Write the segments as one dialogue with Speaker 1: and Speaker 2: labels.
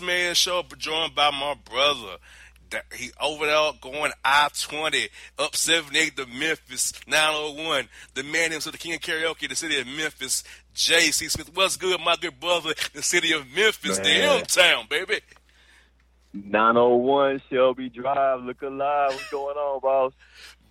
Speaker 1: host back on the Boss Man Show, up joined by my brother. He over there going I twenty up seven eight to Memphis nine oh one. The man himself, the king of karaoke, the city of Memphis. J.C. Smith, what's good, my good brother? The city of Memphis, man. the M town, baby.
Speaker 2: 901 Shelby Drive, look alive. What's going on, boss?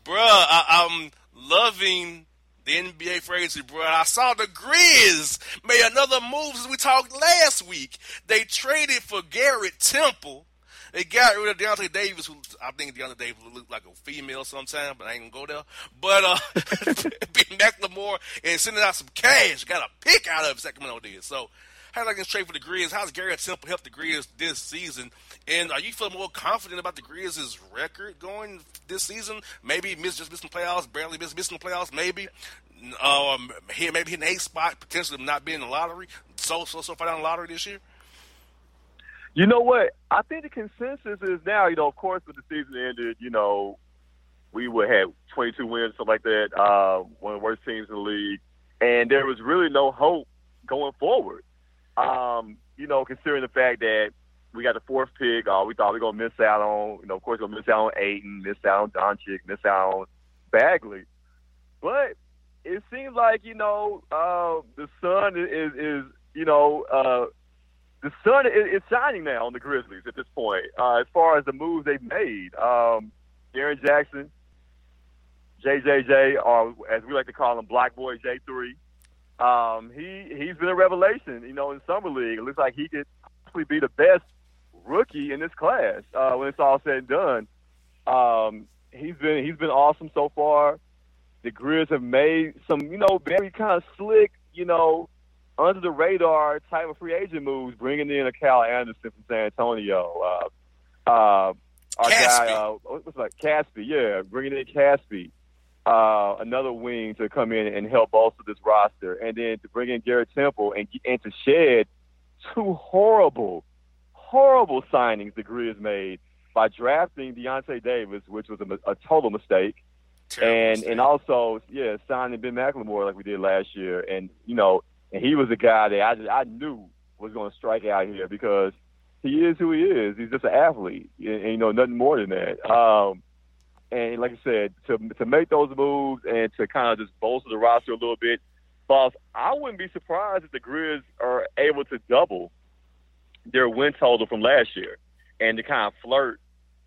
Speaker 1: Bruh, I, I'm loving the NBA frenzy, bro. I saw the Grizz made another move as we talked last week. They traded for Garrett Temple. They got rid of Deyonta Davis, who I think Deyonta Davis looked like a female sometime, but I ain't gonna go there. But uh Ben McLemore and sending out some cash. Got a pick out of Sacramento did. So how like trade for the Grizz? How's Garrett Temple help the Grizz this season? And are you feeling more confident about the Grizz' record going this season? Maybe miss just missing the playoffs, barely miss missing the playoffs, maybe. Um, here maybe hitting a spot, potentially not being in the lottery. So so so far down the lottery this year.
Speaker 2: You know what? I think the consensus is now. You know, of course, when the season ended, you know, we would have 22 wins, something like that. Uh, one of the worst teams in the league, and there was really no hope going forward. Um, you know, considering the fact that we got the fourth pick, uh, we thought we were gonna miss out on, you know, of course, we're gonna miss out on Ayton, miss out on Doncic, miss out on Bagley, but it seems like you know uh, the sun is is you know uh, the sun is, is shining now on the Grizzlies at this point. Uh, as far as the moves they've made, um, Jackson, JJJ, or as we like to call him, Black Boy J three. Um, he he's been a revelation, you know, in summer league. It looks like he could possibly be the best rookie in this class uh, when it's all said and done. Um, he's been he's been awesome so far. The Grizz have made some, you know, very kind of slick, you know, under the radar type of free agent moves, bringing in a Kyle Anderson from San Antonio. Uh, uh, our guy, uh, what's that? Casspi, yeah, bringing in Casspi uh, another wing to come in and help bolster this roster, and then to bring in Garrett Temple and and to shed two horrible, horrible signings the Grizz made by drafting Deyonta Davis, which was a, a total mistake,
Speaker 1: Terrible
Speaker 2: and
Speaker 1: mistake.
Speaker 2: and also yeah signing Ben McLemore like we did last year, and you know, and he was a guy that I just, I knew was going to strike out here because he is who he is. He's just an athlete, and, and you know nothing more than that. Um, and like I said, to to make those moves and to kind of just bolster the roster a little bit, boss, I wouldn't be surprised if the Grizz are able to double their win total from last year, and to kind of flirt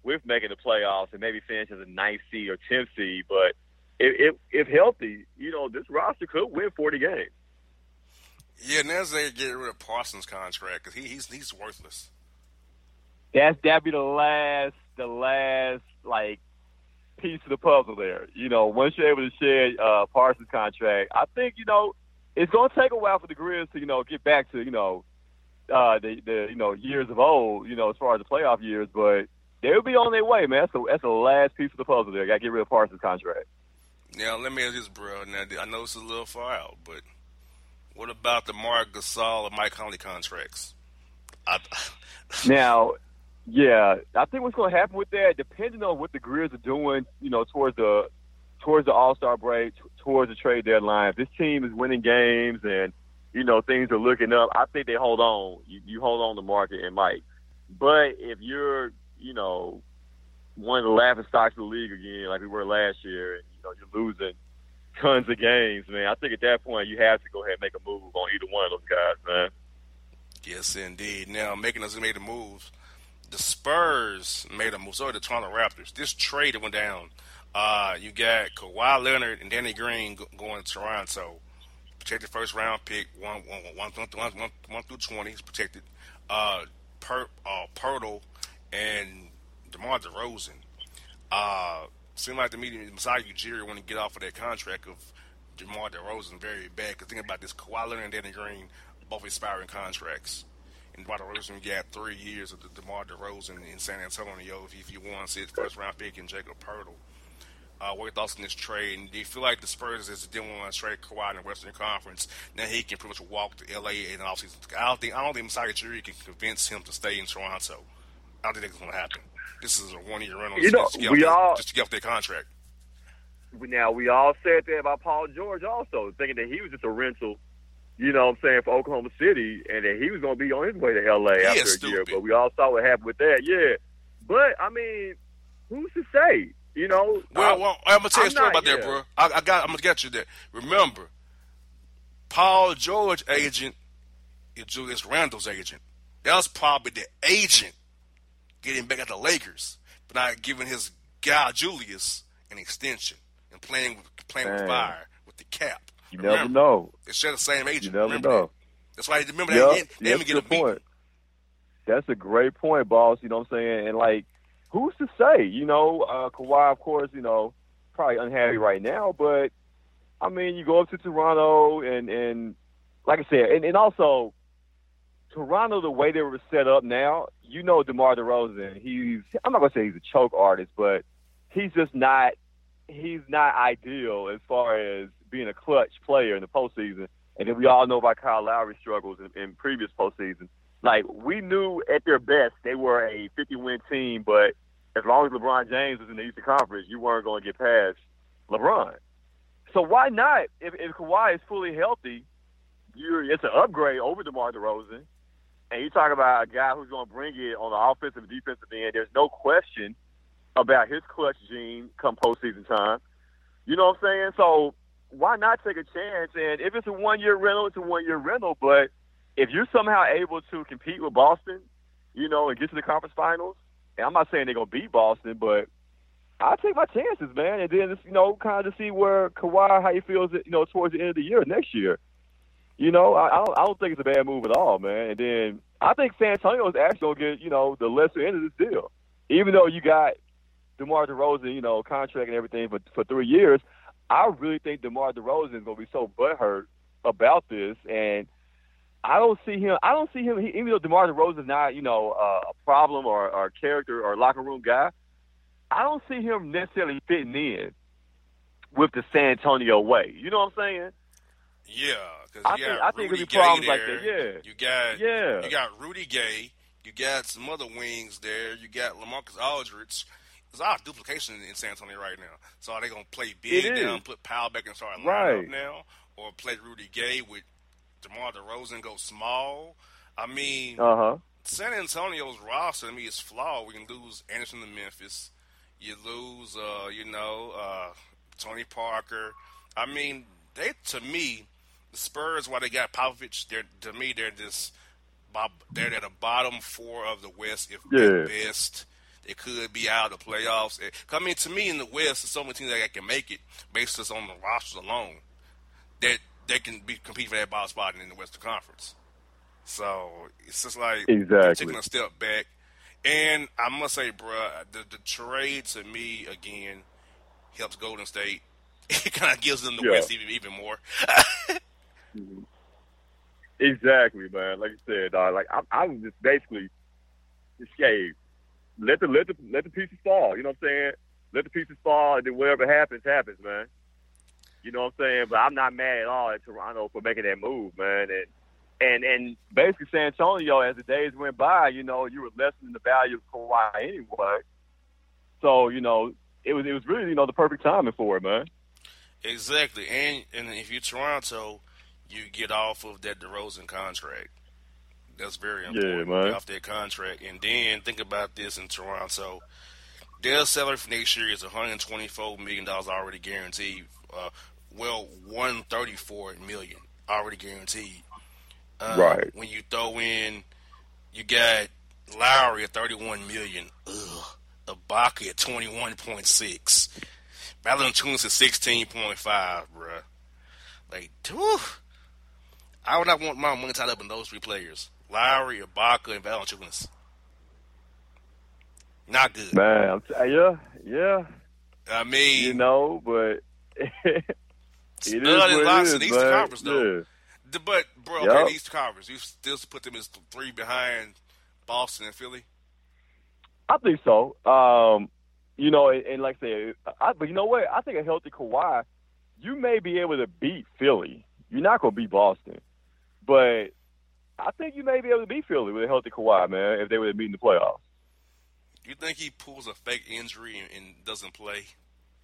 Speaker 2: with making the playoffs and maybe finish as a ninth seed or tenth seed. But if, if if healthy, you know, this roster could win forty games.
Speaker 1: Yeah, now they get rid of Parsons' contract because he, he's he's worthless.
Speaker 2: That's that'd be the last the last like piece of the puzzle there. You know, once you're able to shed uh, Parsons' contract, I think you know it's going to take a while for the Grizz to you know get back to you know uh, the the you know years of old. You know, as far as the playoff years, but they'll be on their way, man. That's the that's the last piece of the puzzle there. Got to get rid of Parsons' contract.
Speaker 1: Now let me ask this, bro. Now I know this is a little far out, but what about the Marc Gasol and Mike Conley contracts? I,
Speaker 2: Now, yeah, I think what's going to happen with that, depending on what the Grizz are doing, you know, towards the towards the All Star break, t- towards the trade deadline. If this team is winning games and you know things are looking up, I think they hold on. You, you hold on to Market and Mike. But if you're, you know, one of the laughing stocks of the league again, like we were last year, and you know you're losing tons of games, man. I think at that point you have to go ahead and make a move on either one of those guys, man.
Speaker 1: yes, indeed. Now making us made a move. The Spurs made a move. So the Toronto Raptors. This trade that went down. Uh, you got Kawhi Leonard and Danny Green going to Toronto. Protected first round pick, one, one, one, one, one, one, one through 20 is protected. Uh, per, uh, Poeltl and DeMar DeRozan. Uh, seemed like the media, Masai Ujiri want to get off of that contract of DeMar DeRozan very bad. Because think about this, Kawhi Leonard and Danny Green, both expiring contracts. And DeMar DeRozan got three years of the DeMar DeRozan in San Antonio if he wants it, first round pick and Jakob Poeltl. Uh, what are your thoughts on this trade? And do you feel like the Spurs is want to trade Kawhi in the Western Conference? Now he can pretty much walk to LA in the offseason. I don't think I don't think Masai Ujiri can convince him to stay in Toronto. I don't think that's going to happen. This is a one year rental.
Speaker 2: You
Speaker 1: just,
Speaker 2: know,
Speaker 1: just to get off
Speaker 2: we
Speaker 1: their-
Speaker 2: all-
Speaker 1: just to get off their contract.
Speaker 2: Now we all said that about Paul George, also thinking that he was just a rental you know what I'm saying, for Oklahoma City, and that he was going to be on his way to L.A.
Speaker 1: He
Speaker 2: after a year. But we all saw what happened with that. Yeah, but I mean, who's to say? You know,
Speaker 1: Well,
Speaker 2: I-
Speaker 1: well, I'm gonna tell you a story about that, bro. I, I got. I'm gonna get you there. Remember, Paul George agent is Julius Randle's agent. That was probably the agent getting back at the Lakers, but not giving his guy Julius an extension and playing with playing with fire with the cap.
Speaker 2: you
Speaker 1: Remember,
Speaker 2: never know.
Speaker 1: It's share the same agent.
Speaker 2: You never
Speaker 1: remember
Speaker 2: know.
Speaker 1: That. That's why remember
Speaker 2: Yep,
Speaker 1: that. They, they
Speaker 2: that's
Speaker 1: get
Speaker 2: a good
Speaker 1: beat.
Speaker 2: point. That's a great point, boss. You know what I'm saying? And like, who's to say? You know, uh, Kawhi, of course, you know, probably unhappy right now, but I mean, you go up to Toronto and and like I said, and, and also Toronto, the way they were set up now, you know, DeMar DeRozan, he's I'm not gonna say he's a choke artist, but he's just not he's not ideal as far as being a clutch player in the postseason. And then we all know about Kyle Lowry's struggles in, in previous postseasons. Like we knew at their best they were a 50 win team, but as long as LeBron James was in the Eastern Conference, you weren't going to get past LeBron. So why not? If, if Kawhi is fully healthy, you're it's an upgrade over DeMar DeRozan, and you talk about a guy who's going to bring it on the offensive and defensive end. There's no question about his clutch gene come postseason time. You know what I'm saying? So why not take a chance? And if it's a one year rental, it's a one year rental. But if you're somehow able to compete with Boston, you know, and get to the conference finals, and I'm not saying they're gonna beat Boston, but I'll take my chances, man. And then just, you know, kind of see where Kawhi how he feels, you know, towards the end of the year next year. You know, I, I don't, I don't think it's a bad move at all, man. And then I think San Antonio is actually gonna get, you know, the lesser end of this deal, even though you got DeMar DeRozan, you know, contract and everything for for three years. I really think DeMar DeRozan is gonna be so butthurt about this, and I don't see him. I don't see him. He, even though DeMar DeRozan is not, you know, uh, a problem or, or a character or locker room guy, I don't see him necessarily fitting in with the San Antonio way. You know what I'm saying?
Speaker 1: Yeah, because
Speaker 2: I think- I think it'll be
Speaker 1: Gay
Speaker 2: problems
Speaker 1: there.
Speaker 2: like that, yeah.
Speaker 1: You got
Speaker 2: Yeah.
Speaker 1: You got Rudy Gay. You got some other wings there. You got LaMarcus Aldridge. There's a lot of duplication in San Antonio right now. So are they gonna play big now, put Powell back and start line
Speaker 2: Right.
Speaker 1: up now, or play Rudy Gay with DeMar DeRozan go small? I mean,
Speaker 2: Uh huh.
Speaker 1: San Antonio's roster to me is flawed. We can lose Anderson to Memphis. You lose, uh, you know, uh, Tony Parker. I mean, they to me, the Spurs, Why they got Popovich, they're to me they're just bob- they're at the bottom four of the West, if
Speaker 2: Yeah.
Speaker 1: best. They could be out of the playoffs. Eh, I mean, to me in the West, there's so many teams that I can make it based just on the rosters alone. That they can be compete for that bottom spot in the Western Conference. So it's just like
Speaker 2: Exactly.
Speaker 1: taking a step back. And I must say, bruh, the, the trade to me again helps Golden State. It kind of gives them the
Speaker 2: Yeah.
Speaker 1: West even even more. Mm-hmm.
Speaker 2: Exactly, man. Like you said, dog. Like I'm, I'm just basically just hey, let the let the let the pieces fall. You know what I'm saying? Let the pieces fall, and then whatever happens, happens, man. You know what I'm saying? But I'm not mad at all at Toronto for making that move, man. And and and basically San Antonio, as the days went by, you know, you were lessening the value of Kawhi anyway. So you know, it was it was really you know the perfect timing for it, man.
Speaker 1: exactly. And and if you're Toronto, you get off of that DeRozan contract. That's very important.
Speaker 2: Yeah, man.
Speaker 1: Get off that contract, and then think about this in Toronto. Their salary for next year is 124 million dollars already guaranteed. Uh, well, 134 million already guaranteed. Uh,
Speaker 2: Right.
Speaker 1: When you throw in, you got Lowry at 31 million. Ugh. Ibaka at 21.6. Valanciunas at 16.5, bruh. Like, whew. I would not want my money tied up in those three players. Lowry, Ibaka, and Valanciunas. Not good.
Speaker 2: Man, I'm t- yeah, yeah,
Speaker 1: I mean,
Speaker 2: you know, but it is
Speaker 1: stud
Speaker 2: what
Speaker 1: and locks in the Eastern. Conference, though.
Speaker 2: Yeah.
Speaker 1: But, bro,
Speaker 2: Yup.
Speaker 1: okay, the Eastern Conference, you still put them as three behind Boston and Philly?
Speaker 2: I think so. Um, you know, and, and like I said, I, but you know what? I think a healthy Kawhi, you may be able to beat Philly. You're not going to beat Boston, but I think you may be able to beat Philly with a healthy Kawhi, man. If they were to meet in the playoffs.
Speaker 1: You think he pulls a fake injury and, and doesn't play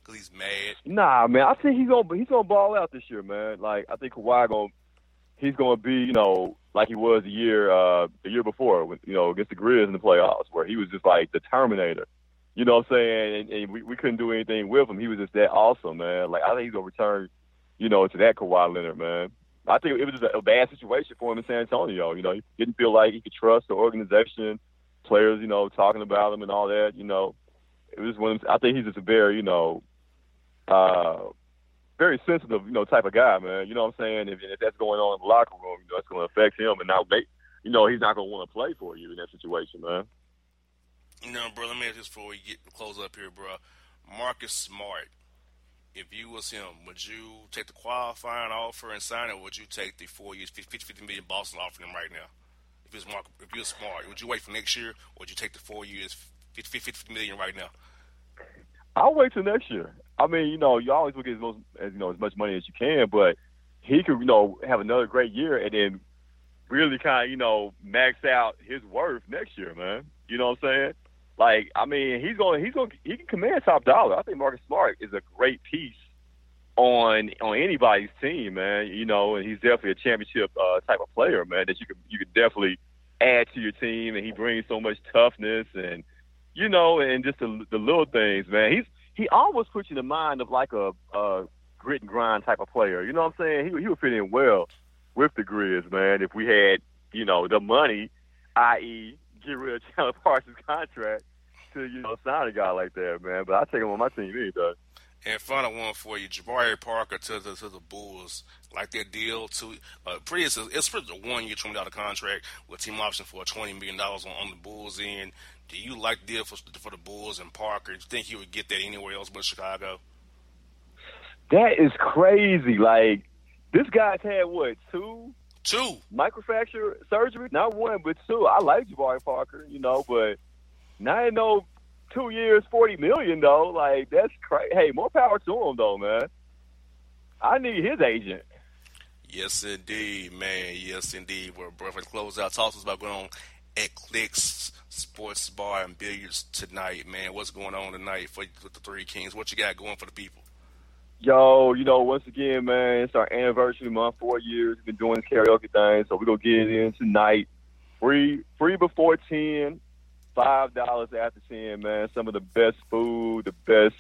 Speaker 1: because he's mad?
Speaker 2: Nah, man. I think he's gonna he's gonna ball out this year, man. Like I think Kawhi gonna he's to be, you know, like he was the year uh, the year before, with, you know, against the Grizz in the playoffs, where he was just like the Terminator. You know what I'm saying? And, and we, we couldn't do anything with him. He was just that awesome, man. Like I think he's gonna return, you know, to that Kawhi Leonard, man. I think it was just a, a bad situation for him in San Antonio. You know, he didn't feel like he could trust the organization, players, you know, talking about him and all that. You know, it was one. Of, I think he's just a very, you know, uh, very sensitive, you know, type of guy, man. You know what I'm saying? If, if that's going on in the locker room, you know, it's going to affect him, and now make, you know, he's not going to want to play for you in that situation, man.
Speaker 1: You know, bro. Let me ask this before we get close up here, bro. Marcus Smart. If you was him, would you take the qualifying offer and sign it, or would you take the four years, 50, 50 million Boston offering him right now? If you was Mark, if you was smart, would you wait for next year, or would you take the four years, 50, 50 million right now?
Speaker 2: I'll wait till next year. I mean, you know, you always look at as, most, as you know as much money as you can, but he could, you know, have another great year and then really kind of, you know, max out his worth next year, man. You know what I'm saying? Like, I mean, he's going, he's going, he can command top dollar. I think Marcus Smart is a great piece on on anybody's team, man. You know, and he's definitely a championship uh, type of player, man. That you could you could definitely add to your team, and he brings so much toughness and you know, and just the, the little things, man. He's he always puts you in the mind of like a, a grit and grind type of player. You know what I'm saying? He he would fit in well with the Grizz, man. If we had you know the money, i.e., get rid of Chandler Parsons' contract to you know sign a guy like that, man. But I take him on my team either.
Speaker 1: And final one for you, Jabari Parker to the to the Bulls, like their deal to uh, pretty it's, it's pretty one year twenty dollar contract with team option for twenty million dollars on, on the Bulls end. Do you like the deal for for the Bulls and Parker? Do you think he would get that anywhere else but Chicago?
Speaker 2: That is crazy. Like this guy's had what two
Speaker 1: two
Speaker 2: microfracture surgery, not one but two. I like Jabari Parker, you know, but now I know two years, forty million though. Like that's crazy. Hey, more power to him though, man. I need his agent.
Speaker 1: Yes, indeed, man. Yes, indeed. Well, bro, for the close out, talk to us about going on at Clicks Sports Bar and Billiards tonight, man. What's going on tonight for with the Three Kings? What you got going for the people?
Speaker 2: Yo, you know, once again, man, it's our anniversary month, four years. We've been doing this karaoke thing, so we're gonna get it in tonight. Free, free before ten five dollars after ten, man. Some of the best food, the best,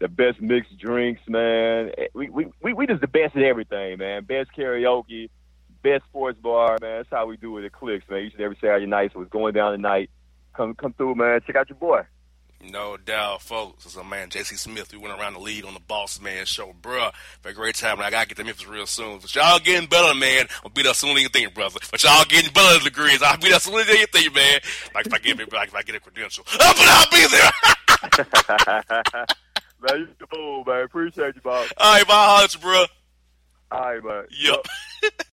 Speaker 2: the best mixed drinks, man. We we we, we just the best at everything, man. Best karaoke, best sports bar, man. That's how we do it at Clicks, man. Each and every Saturday night. So it's going down tonight. Come come through, man. Check out your boy.
Speaker 1: No doubt, folks. It's a man, JC Smith. We went around the lead on the Boss Man show, bruh. For a great time, and I gotta get to Memphis real soon. But y'all getting better, man. I'll be there sooner than you think, brother. But y'all getting better degrees. I'll be there sooner than you think, man. Like if I get like if I get a credential, oh, but I'll be
Speaker 2: there. man, you fool, man. Appreciate you, Bob.
Speaker 1: All right, my hearts, bro.
Speaker 2: All right, man.
Speaker 1: Yep.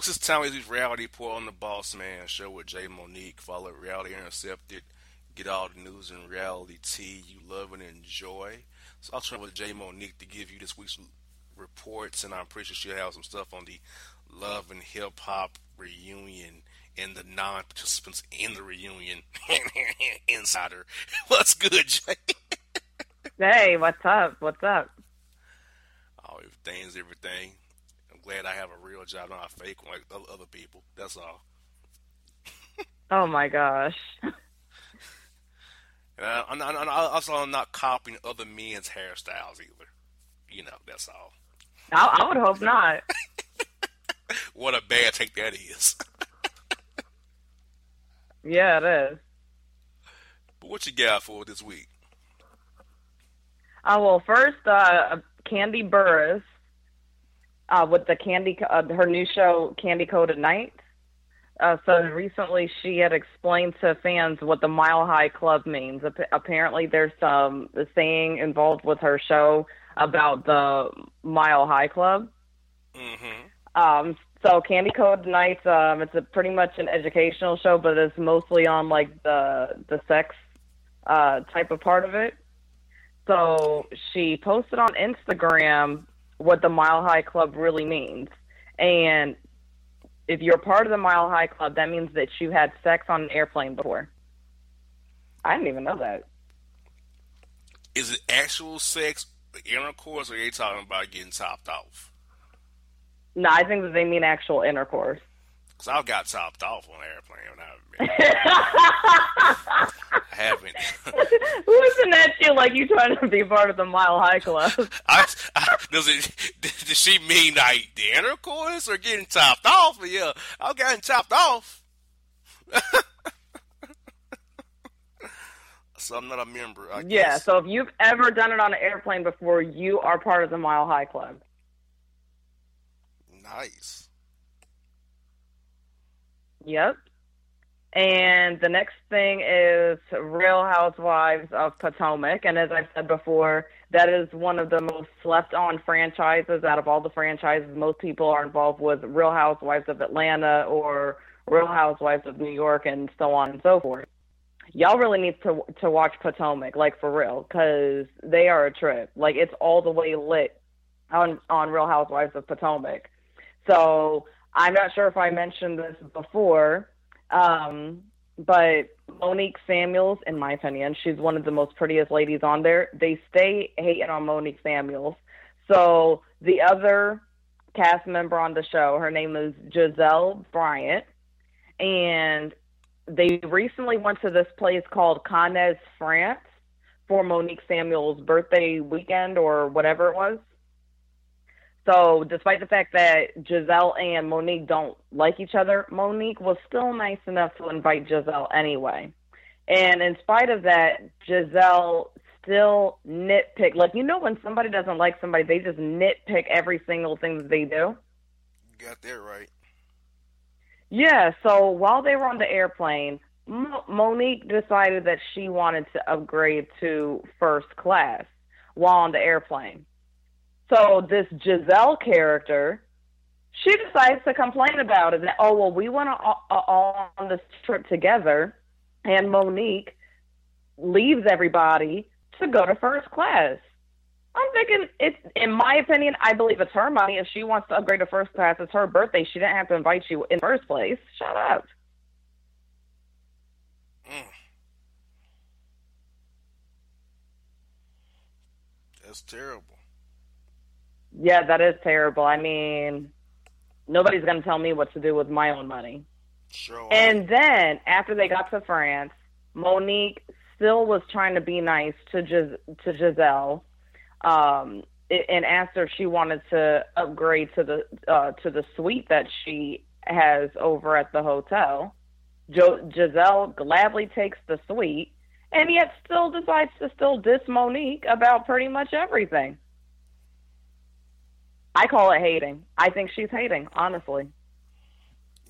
Speaker 1: Folks, it's time to reality report on the Boss Man show with Jae Monique. Follow Reality Intercepted. Get all the news and reality tea you love and enjoy. So I'll turn with Jae Monique to give you this week's reports, and I'm pretty sure she'll have some stuff on the Love and Hip Hop reunion and the non-participants in the reunion. Insider, what's good, Jae?
Speaker 3: hey, what's up? What's up?
Speaker 1: Oh, everything's everything. I'm glad I have a real job, not a fake one like other people. That's all.
Speaker 3: oh my gosh.
Speaker 1: Uh, I'm, not, I'm also I'm not copying other men's hairstyles either. You know, that's all.
Speaker 3: I, I would hope not.
Speaker 1: what a bad take that is.
Speaker 3: yeah, it is.
Speaker 1: But what you got for this week?
Speaker 3: Uh, well, first, uh, Kandi Burruss uh, with the Candy, uh, her new show, Kandi Koated Night. Uh, so recently, she had explained to fans what the Mile High Club means. apparently, there's some saying involved with her show about the Mile High Club.
Speaker 1: Mm-hmm.
Speaker 3: Um, so Kandi Koated Night, um, it's a pretty much an educational show, but it's mostly on like the the sex uh, type of part of it. So she posted on Instagram what the Mile High Club really means, and if you're part of the Mile High Club, that means that you had sex on an airplane before. I didn't even know that.
Speaker 1: Is it actual sex, intercourse, or are you talking about getting topped off?
Speaker 3: No, I think that they mean actual intercourse.
Speaker 1: Because I've got topped off on an airplane. I haven't.
Speaker 3: Listen at you like you trying to be part of the Mile High Club.
Speaker 1: I, I, does it? Does she mean like the intercourse or getting topped off? Yeah, I'm getting topped off. so I'm not a member. I
Speaker 3: yeah. So if you've ever done it on an airplane before, you are part of the Mile High Club.
Speaker 1: Nice.
Speaker 3: Yep. And the next thing is Real Housewives of Potomac. And as I've said before, that is one of the most slept on franchises out of all the franchises. Most people are involved with Real Housewives of Atlanta or Real Housewives of New York and so on and so forth. Y'all really need to to watch Potomac, like for real, because they are a trip. Like it's all the way lit on on Real Housewives of Potomac. So I'm not sure if I mentioned this before, um, but Monique Samuels, in my opinion, she's one of the most prettiest ladies on there. They stay hating on Monique Samuels. So the other cast member on the show, her name is Gizelle Bryant, and they recently went to this place called Cannes, France, for Monique Samuels' birthday weekend or whatever it was. So, despite the fact that Gizelle and Monique don't like each other, Monique was still nice enough to invite Gizelle anyway. And in spite of that, Gizelle still nitpick. Like, you know, when somebody doesn't like somebody, they just nitpick every single thing that they do.
Speaker 1: You got that right.
Speaker 3: Yeah, so while they were on the airplane, Mo- Monique decided that she wanted to upgrade to first class while on the airplane. So this Gizelle character, she decides to complain about it. That, oh well, we went all on this trip together, and Monique leaves everybody to go to first class. I'm thinking it's in my opinion, I believe it's her money. If she wants to upgrade to first class, it's her birthday. She didn't have to invite you in first place. Shut up.
Speaker 1: Mm. That's terrible.
Speaker 3: Yeah, that is terrible. I mean, nobody's going to tell me what to do with my own money.
Speaker 1: Sure.
Speaker 3: And then after they got to France, Monique still was trying to be nice to Gis- to Gizelle, um, and asked her if she wanted to upgrade to the uh, to the suite that she has over at the hotel. Jo- Gizelle gladly takes the suite, and yet still decides to still diss Monique about pretty much everything. I call it hating. I think she's hating, honestly.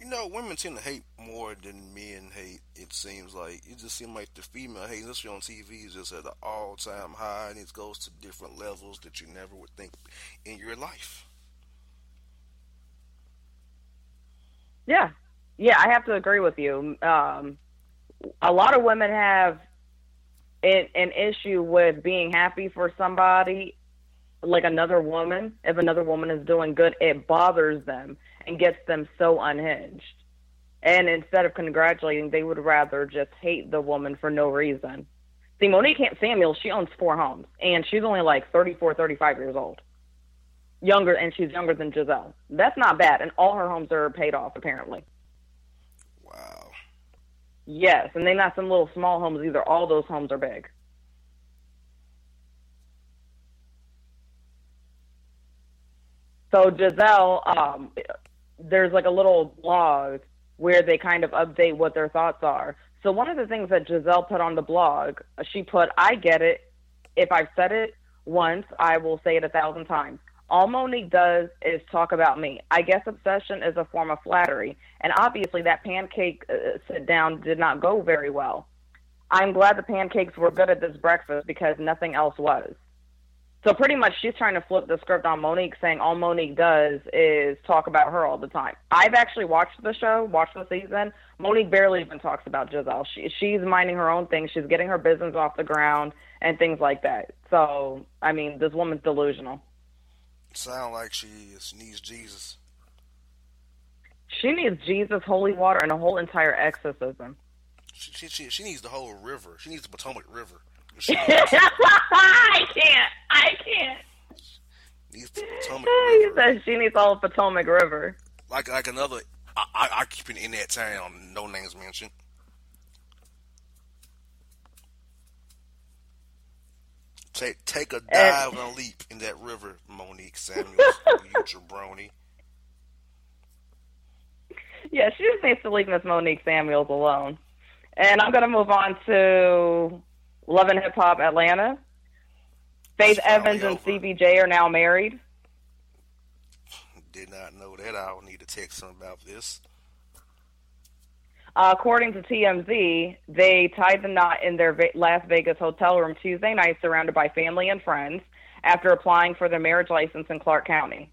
Speaker 1: You know, women tend to hate more than men hate. It seems like it just seems like the female hate, especially on TV, is just at an all-time high, and it goes to different levels that you never would think in your life.
Speaker 3: Yeah, yeah, I have to agree with you. Um, a lot of women have an, an issue with being happy for somebody, like another woman. If another woman is doing good, it bothers them and gets them so unhinged. And instead of congratulating, they would rather just hate the woman for no reason. See, Monique Samuel, she owns four homes, and she's only like 34, 35 years old. Younger, and she's younger than Gizelle. That's not bad, and all her homes are paid off, apparently.
Speaker 1: Wow.
Speaker 3: Yes, and they're not some little small homes either. All those homes are big. So Gizelle, um, there's like a little blog where they kind of update what their thoughts are. So one of the things that Gizelle put on the blog, she put, "I get it. If I've said it once, I will say it a thousand times. All Monique does is talk about me. I guess obsession is a form of flattery, and obviously that pancake uh, sit down did not go very well. I'm glad the pancakes were good at this breakfast because nothing else was." So pretty much she's trying to flip the script on Monique, saying all Monique does is talk about her all the time. I've actually watched the show, watched the season. Monique barely even talks about Gizelle. She, she's minding her own thing. She's getting her business off the ground and things like that. So, I mean, this woman's delusional.
Speaker 1: Sound like she is, needs Jesus.
Speaker 3: She needs Jesus, holy water, and a whole entire exorcism.
Speaker 1: She, she, she, she needs the whole river. She needs the Potomac River.
Speaker 3: I can't. I can't.
Speaker 1: Needs Potomac
Speaker 3: He
Speaker 1: River.
Speaker 3: says she needs all Potomac River.
Speaker 1: Like like another. I, I, I keep it in that town. No names mentioned. Take take a eh. dive and a leap in that river, Monique Samuels. Oh, you jabroni.
Speaker 3: Yeah, she just needs to leave Miss Monique Samuels alone. And I'm going to move on to Love and Hip Hop Atlanta. Faith Evans and.
Speaker 1: Stevie
Speaker 3: J are now married.
Speaker 1: Did not know that. I will need to text him about this.
Speaker 3: Uh, according to TMZ, they tied the knot in their Ve- Las Vegas hotel room Tuesday night, surrounded by family and friends, after applying for their marriage license in Clark County.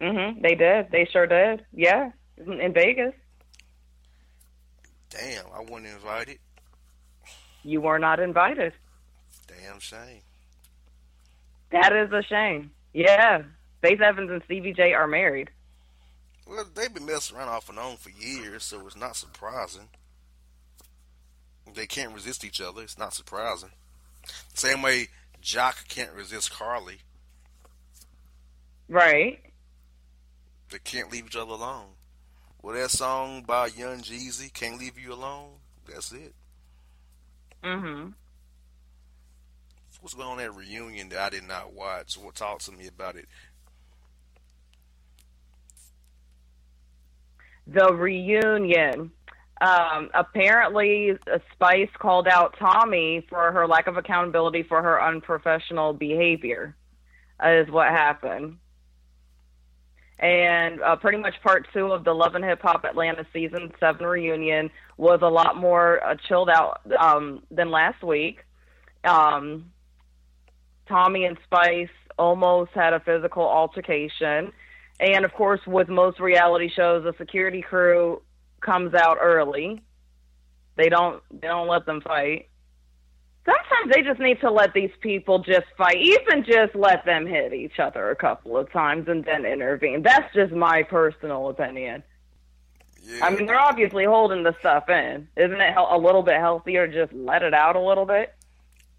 Speaker 3: Mhm, they did. They sure did. Yeah, in Vegas.
Speaker 1: Damn, I wasn't invited.
Speaker 3: You were not invited.
Speaker 1: Damn shame.
Speaker 3: That is a shame. Yeah, Faith Evans and Stevie J are married.
Speaker 1: Well, they've been messing around off and on for years, so it's not surprising. They can't resist each other. It's not surprising. Same way Jock can't resist Carly.
Speaker 3: Right.
Speaker 1: They can't leave each other alone. Well, that song by Young Jeezy, "Can't Leave You Alone," that's it.
Speaker 3: Mhm.
Speaker 1: What's going on at reunion that I did not watch? What talk to me about it?
Speaker 3: the reunion. Um, apparently, uh, Spice called out Tommy for her lack of accountability for her unprofessional behavior, uh, is what happened. And uh, pretty much part two of the Love and Hip Hop Atlanta season seven reunion was a lot more uh, chilled out um, than last week. Um, Tommy and Spice almost had a physical altercation. And of course, with most reality shows, the security crew comes out early. They don't they don't let them fight. Sometimes they just need to let these people just fight, even just let them hit each other a couple of times and then intervene. That's just my personal opinion.
Speaker 1: Yeah,
Speaker 3: I mean, they're obviously holding the stuff in. Isn't it a little bit healthier just let it out a little bit?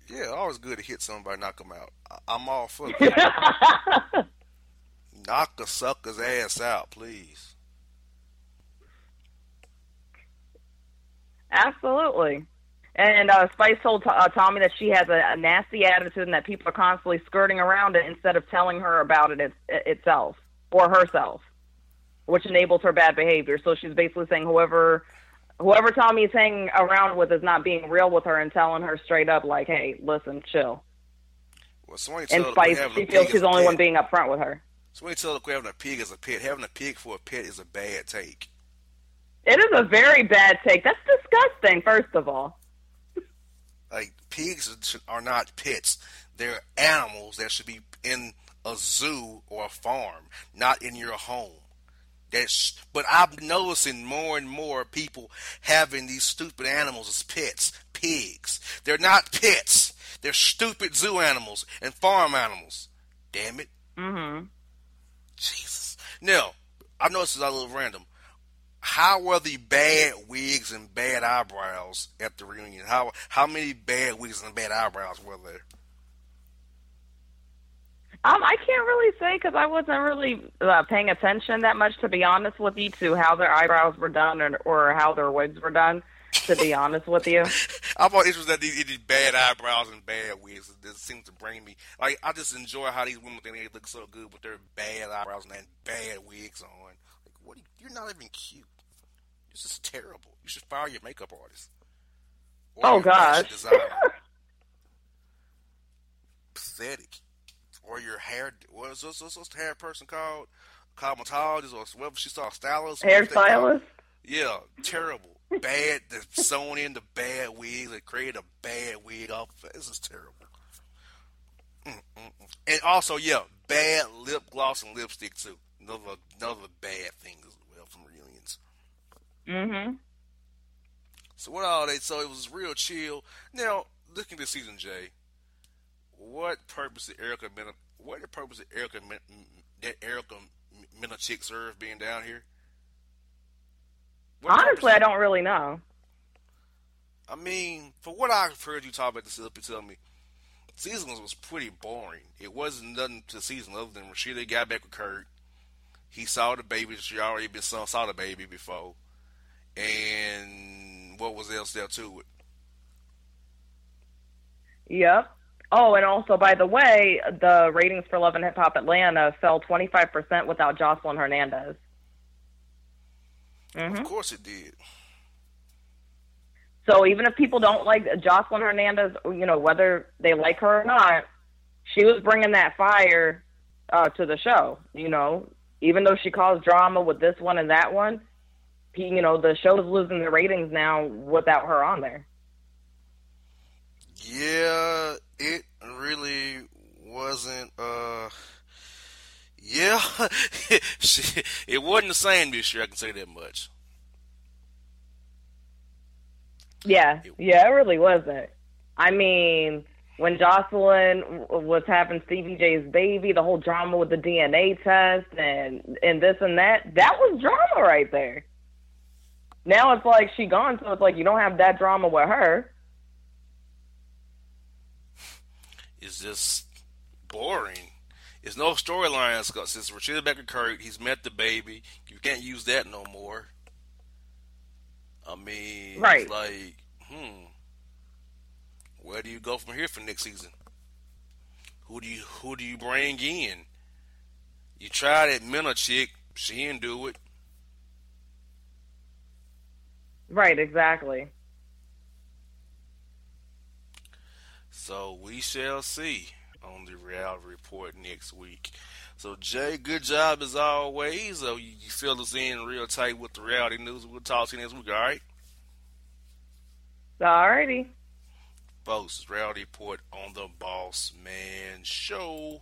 Speaker 1: yeah, always good to hit somebody, knock them out. I- I'm all for that. knock a sucker's ass out, please.
Speaker 3: Absolutely. And uh, Spice told uh, Tommy that she has a, a nasty attitude and that people are constantly skirting around it instead of telling her about it, it itself or herself, which enables her bad behavior. So she's basically saying whoever whoever Tommy is hanging around with is not being real with her and telling her straight up, like, "Hey, listen, chill."
Speaker 1: Well,
Speaker 3: And
Speaker 1: tell her quit
Speaker 3: Spice, she feels she's the only one being upfront with her.
Speaker 1: Somebody tell her having a pig as a pet. Having a pig for a pet is a bad take.
Speaker 3: It is a very bad take. That's disgusting. First of all,
Speaker 1: Like pigs are not pets; they're animals that should be in a zoo or a farm, not in your home. That's, but I'm noticing more and more people having these stupid animals as pets. Pigs. They're not pets. They're stupid zoo animals and farm animals. Damn it.
Speaker 3: Mm-hmm.
Speaker 1: Jesus. Now, I know this is a little random. How were the bad wigs and bad eyebrows at the reunion? How how many bad wigs and bad eyebrows were there?
Speaker 3: Um, I can't really say because I wasn't really uh, paying attention that much, to be honest with you, to how their eyebrows were done or, or how their wigs were done. To be honest with you,
Speaker 1: I'm more interested in these, these bad eyebrows and bad wigs. It seems to bring me like I just enjoy how these women think they look so good with their bad eyebrows and bad wigs on. Like, what? Are you, you're not even cute. This is terrible. You should fire your makeup artist. Or
Speaker 3: oh
Speaker 1: God. Pathetic. Or your hair. What's, what's the hair person called? Cosmetologist or whatever she saw, stylist. they it.
Speaker 3: hairstylist.
Speaker 1: Yeah, terrible. bad. They're sewn in the bad wig. They create a bad wig off. This is terrible. Mm-mm-mm. And also, yeah, bad lip gloss and lipstick too. Another another bad thing as well from reunions.
Speaker 3: Mm-hmm.
Speaker 1: So what all they? So it was real chill. Now looking this season, Jae, what purpose did Erica What the purpose did Erica that Erica Mena chick serve being down here? What
Speaker 3: Honestly, I don't really know.
Speaker 1: I mean, for what I've heard you talk about this up, you tell me, season was, was pretty boring. It wasn't nothing to season other than Rasheeda got back with Kirk. He saw the baby. She already been saw, saw the baby before, and what was else there to it?
Speaker 3: Yep. Oh, and also, by the way, the ratings for Love and Hip Hop Atlanta fell 25% without Joseline Hernandez. hmm
Speaker 1: Of course it did.
Speaker 3: So even if people don't like Joseline Hernandez, you know, whether they like her or not, she was bringing that fire uh, to the show. You know, even though she caused drama with this one and that one, you know, the show's losing the ratings now without her on there.
Speaker 1: Yeah, it really wasn't. uh Yeah, it wasn't the same this year. I can say that much.
Speaker 3: Yeah, yeah, it really wasn't. I mean, when Joseline was having Stevie J's baby, the whole drama with the DNA test and and this and that, that was drama right there. Now it's like she gone, so it's like you don't have that drama with her.
Speaker 1: It's just boring. It's no storylines because since Rasheeda Becker Kirk, he's met the baby. You can't use that no more. I mean,
Speaker 3: Right.
Speaker 1: it's like, hmm, where do you go from here for next season? Who do you who do you bring in? You tried that Mena chick, she didn't do it.
Speaker 3: Right, exactly.
Speaker 1: So we shall see on the reality report next week. So Jae, good job as always. So you, you fill us in real tight with the reality news. We'll talk to you next week, all right?
Speaker 3: Alrighty.
Speaker 1: Folks, reality report on the Boss Man Show.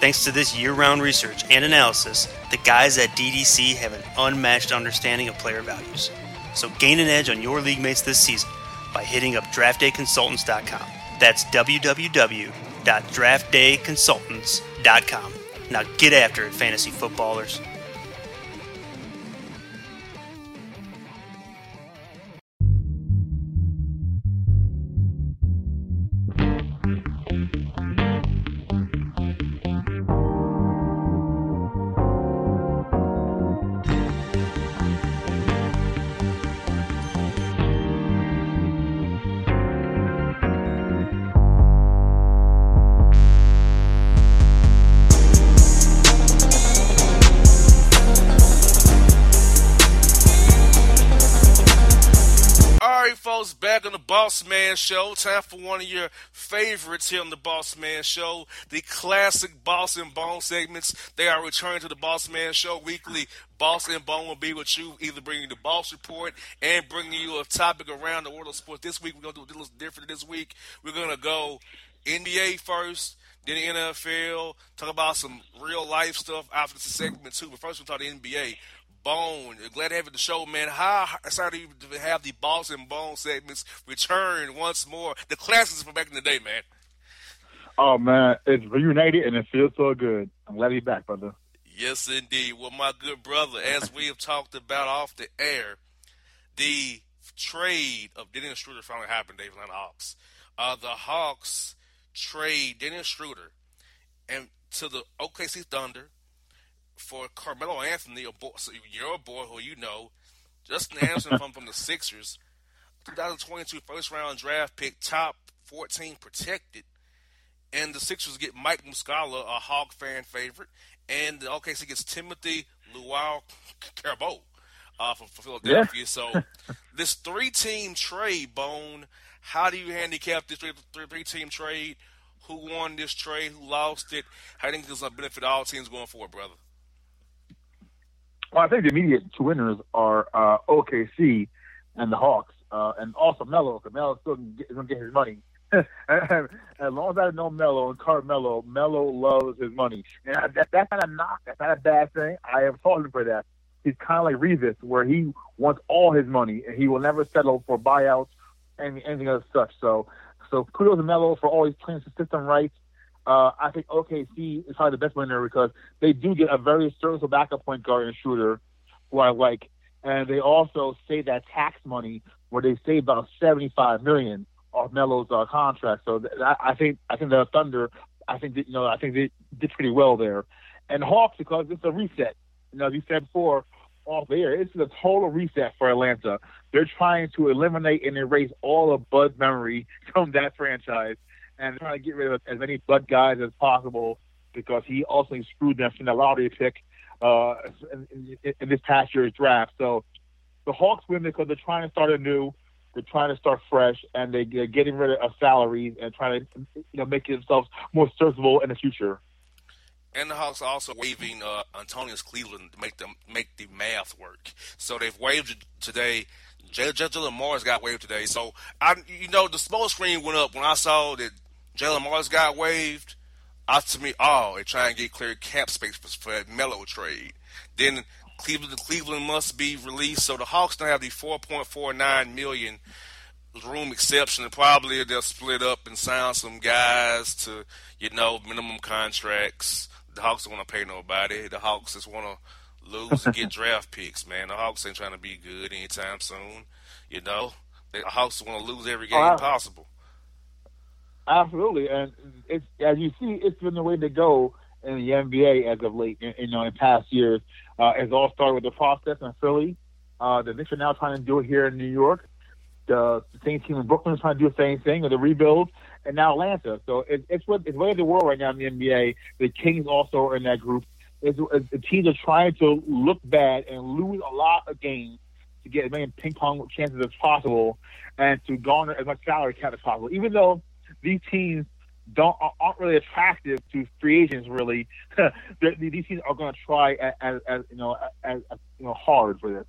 Speaker 4: Thanks to this year round research and analysis, the guys at DDC have an unmatched understanding of player values. So gain an edge on your league mates this season by hitting up draftdayconsultants.com. That's www.draftdayconsultants.com. Now get after it, fantasy footballers.
Speaker 1: Boss Man Show. Time for one of your favorites here on the Boss Man Show. The classic Boss and Bone segments. They are returning to the Boss Man Show weekly. Boss and Bone will be with you, either bringing the Boss Report and bringing you a topic around the world of sports. This week, we're going to do a little different this week. We're going to go NBA first, then the NFL, talk about some real life stuff after the segment, too. But first, we'll talk the NBA. Bone. Glad to have you the show, man. How excited to have the Boss and Bone segments return once more. The classics from back in the day, man.
Speaker 5: Oh man, it's reunited and it feels so good. I'm glad to be back, brother.
Speaker 1: Yes, indeed. Well, my good brother, as we have talked about off the air, the trade of Dennis Schroeder finally happened, David Atlanta Hawks. Uh, the Hawks trade Dennis Schroeder and to the OKC Thunder for Carmelo Anthony, a boy, so your boy who you know, Justin Anderson from, from the Sixers, 2022 first round draft pick, top 14 protected. And the Sixers get Mike Muscala, a Hawk fan favorite, and the OKC gets Timothy Luau Carbo uh, from, from Philadelphia. Yeah. so this three team trade, Bone, how do you handicap this three, three, three team trade? Who won this trade? Who lost it? How do you think this will benefit all teams going forward, brother?
Speaker 5: Well, I think the immediate two winners are uh, OKC and the Hawks, uh, and also Melo, because Melo still going to get his money. as long as I know Melo and Carmelo, Melo loves his money. And that, that's not a knock. That's not a bad thing. I am him for that. He's kind of like Revis, where he wants all his money and he will never settle for buyouts and anything of such. So, so kudos to Melo for always playing the system right uh, I think OKC is probably the best winner because they do get a very serviceable backup point guard and shooter who I like, and they also save that tax money where they save about seventy-five million off Melo's uh, contract. So th- I think I think the Thunder, I think that, you know I think they did pretty well there, and Hawks because it's a reset. You know, as you said before, off there, it's a total reset for Atlanta. They're trying to eliminate and erase all of Bud's memory from that franchise and trying to get rid of as many Bud guys as possible because he also screwed them from the lottery pick uh, in, in, in this past year's draft. So the Hawks win because they're trying to start anew. They're trying to start fresh, and they, are getting rid of salaries and trying to you know make themselves more serviceable in the future.
Speaker 1: And the Hawks are also waiving uh, Antonius Cleveland to make them make the math work. So they've waived today. Jaylen Morris got waived today. So I, you know, the smoke screen went up when I saw that Jaylen Morris got waived, me, oh, they try and get clear cap space for, for that Melo trade. Then Cleveland, Cleveland must be released, so the Hawks don't have the 4.49 million room exception, and probably they'll split up and sign some guys to, you know, minimum contracts. The Hawks don't want to pay nobody. The Hawks just want to lose and get draft picks, man. The Hawks ain't trying to be good anytime soon. You know, the Hawks want to lose every oh, game oh, possible.
Speaker 5: Absolutely, and it's as you see, it's been the way to go in the NBA as of late. You know, in past years, uh, it's all started with the process in Philly. Uh, the Knicks are now trying to do it here in New York. The, the same team in Brooklyn is trying to do the same thing with the rebuild, and now Atlanta. So it, it's what it's way of the world right now in the NBA. The Kings also are in that group. It's, it's, the teams are trying to look bad and lose a lot of games to get as many ping pong chances as possible, and to garner as much salary cap as possible. Even though these teams don't aren't really attractive to free agents. Really, these teams are going to try as, as, you know as, as, you know hard for this.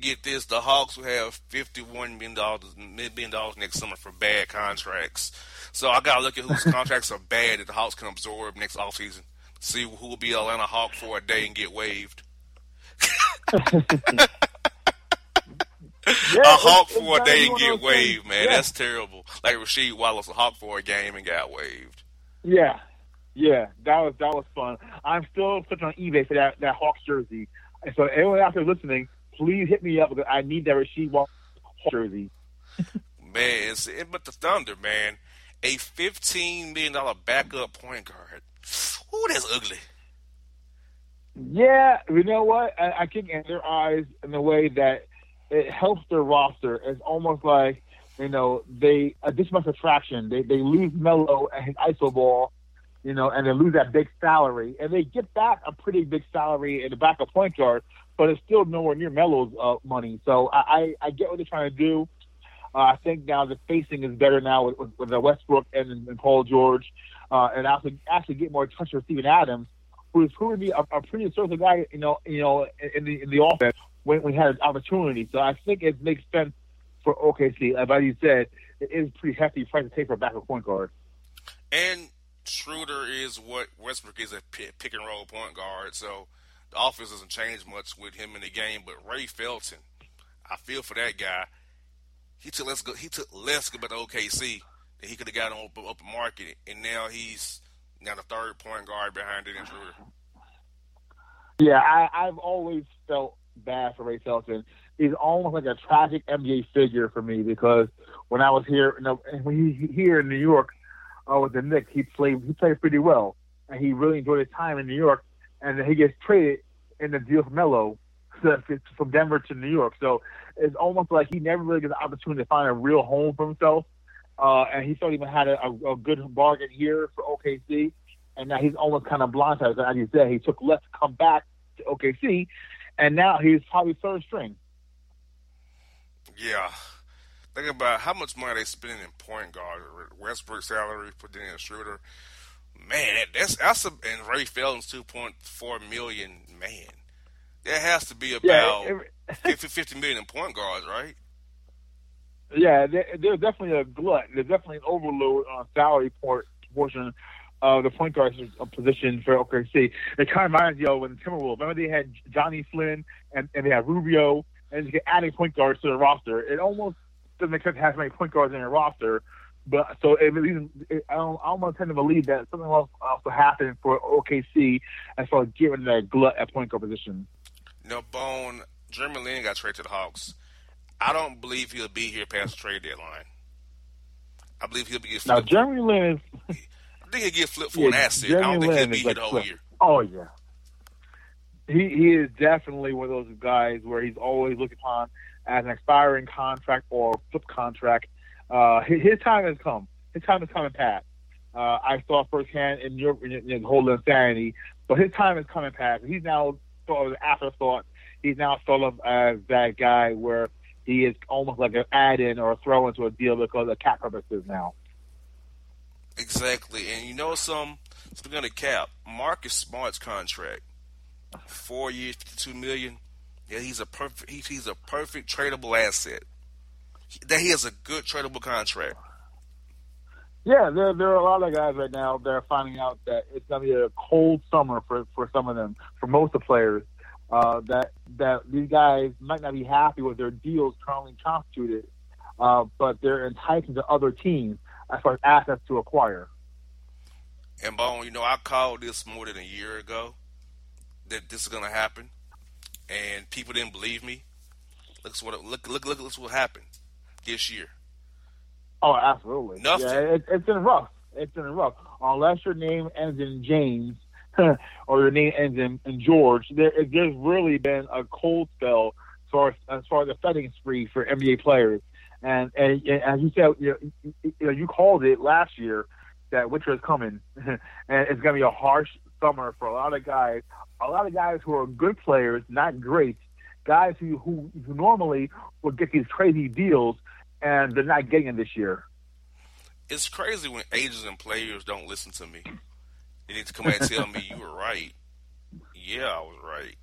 Speaker 1: Get this: the Hawks will have fifty-one million dollars, million dollars next summer for bad contracts. So I got to look at whose contracts are bad that the Hawks can absorb next offseason. See who will be Atlanta Hawk for a day and get waived. Yeah, a hawk for a day and get waived, man. Yeah. That's terrible. Like Rasheed Wallace, a hawk for a game and got waved.
Speaker 5: Yeah, yeah, that was that was fun. I'm still putting on eBay for that that Hawks jersey. And so anyone out there listening, please hit me up because I need that Rasheed Wallace jersey.
Speaker 1: man, it's, it, but the Thunder, man, a fifteen million dollar backup point guard. Ooh, that's ugly.
Speaker 5: Yeah, you know what? I, I think in their eyes, in the way that it helps their roster. It's almost like, you know, they a much attraction. They they lose Melo and his iso ball, you know, and they lose that big salary, and they get back a pretty big salary in the back of point guard, but it's still nowhere near Melo's uh, money. So I, I, I get what they're trying to do. Uh, I think now the facing is better now with, with, with the Westbrook and, and Paul George, uh, and also actually get more touch with Steven Adams, who is proving to be a, a pretty assertive guy, you know, you know, in the in the offense when we had an opportunity. So I think it makes sense for OKC. As you said, it is pretty hefty price to take for a backup point guard.
Speaker 1: And Schroeder is what Westbrook is a pick and roll point guard, so the offense doesn't change much with him in the game. But Ray Felton, I feel for that guy. He took less. good. He took less good about the OKC that he could have got on open, open market, and now he's now the third point guard behind it in Schroeder.
Speaker 5: Yeah, I, I've always felt bad for Ray Felton. He's almost like a tragic NBA figure for me because when I was here, you know, when he here in New York, uh, with the Knicks, he played he played pretty well, and he really enjoyed his time in New York. And then he gets traded in the deal for Melo from Denver to New York. So it's almost like he never really gets the opportunity to find a real home for himself. Uh, and he still even had a, a, a good bargain here for OKC, and now he's almost kind of blindsided. As you said, he took less to come back to OKC, and now he's probably third string.
Speaker 1: Yeah, Think about how much money they spending in point guard. Westbrook salary, put in Schroeder. Man, that, that's that's a, and Ray Felton's two point four million. Man, that has to be about yeah, it, 50, 50 million in point guards, right?
Speaker 5: Yeah, there, there's definitely a glut. There's definitely an overload on salary port, portion of the point guard uh, position for OKC. It kind of reminds you of when Timberwolves. Remember they had Johnny Flynn and, and they had Rubio, and you get adding point guards to the roster. It almost doesn't make sense to have many point guards in your roster. But so it, it, I don't, I almost tend to believe that something else also happened for OKC as far as getting that glut at point guard position.
Speaker 1: No, Bone, Jeremy Lin got traded to the Hawks. I don't believe he'll be here past the trade deadline. I believe he'll be
Speaker 5: now. Jeremy Lin
Speaker 1: is. I think he'll get flipped for yeah, an asset. I don't think he'll be here the whole year.
Speaker 5: Oh yeah, he he is definitely one of those guys where he's always looked upon as an expiring contract or flip contract. Uh, his, his, time has come. His time has come and passed. Uh, I saw firsthand in your in, in whole insanity, but his time has come and passed. He's now sort of an afterthought. He's now sort of as that guy where he is almost like an add-in or a throw into a deal because of cap purposes now.
Speaker 1: Exactly, and you know some. Speaking of cap, Marcus Smart's contract, four years, fifty-two million yeah, he's a perfect. He, he's a perfect tradable asset. That he has a good tradable contract.
Speaker 5: Yeah, there there are a lot of guys right now that are finding out that it's gonna be a cold summer for for some of them, for most of the players. Uh, that that these guys might not be happy with their deals currently constituted, uh, but they're enticing to other teams as far as assets to acquire.
Speaker 1: And Bone, you know, I called this more than a year ago that this is going to happen and people didn't believe me. Look what look look look look what happened this year.
Speaker 5: Oh, absolutely.
Speaker 1: Nothing.
Speaker 5: Yeah, it, it's been rough. It's been rough. Unless your name ends in James or your name ends in, in George, there, there's really been a cold spell as far as, as far as the betting spree for NBA players. And, and, and as you said, you, know, you, you called it last year that winter is coming, and it's going to be a harsh summer for a lot of guys a lot of guys who are good players, not great, guys who who, normally would get these crazy deals, and they're not getting it this year.
Speaker 1: It's crazy when agents and players don't listen to me. They need to come and tell me you were right. Yeah, I was right.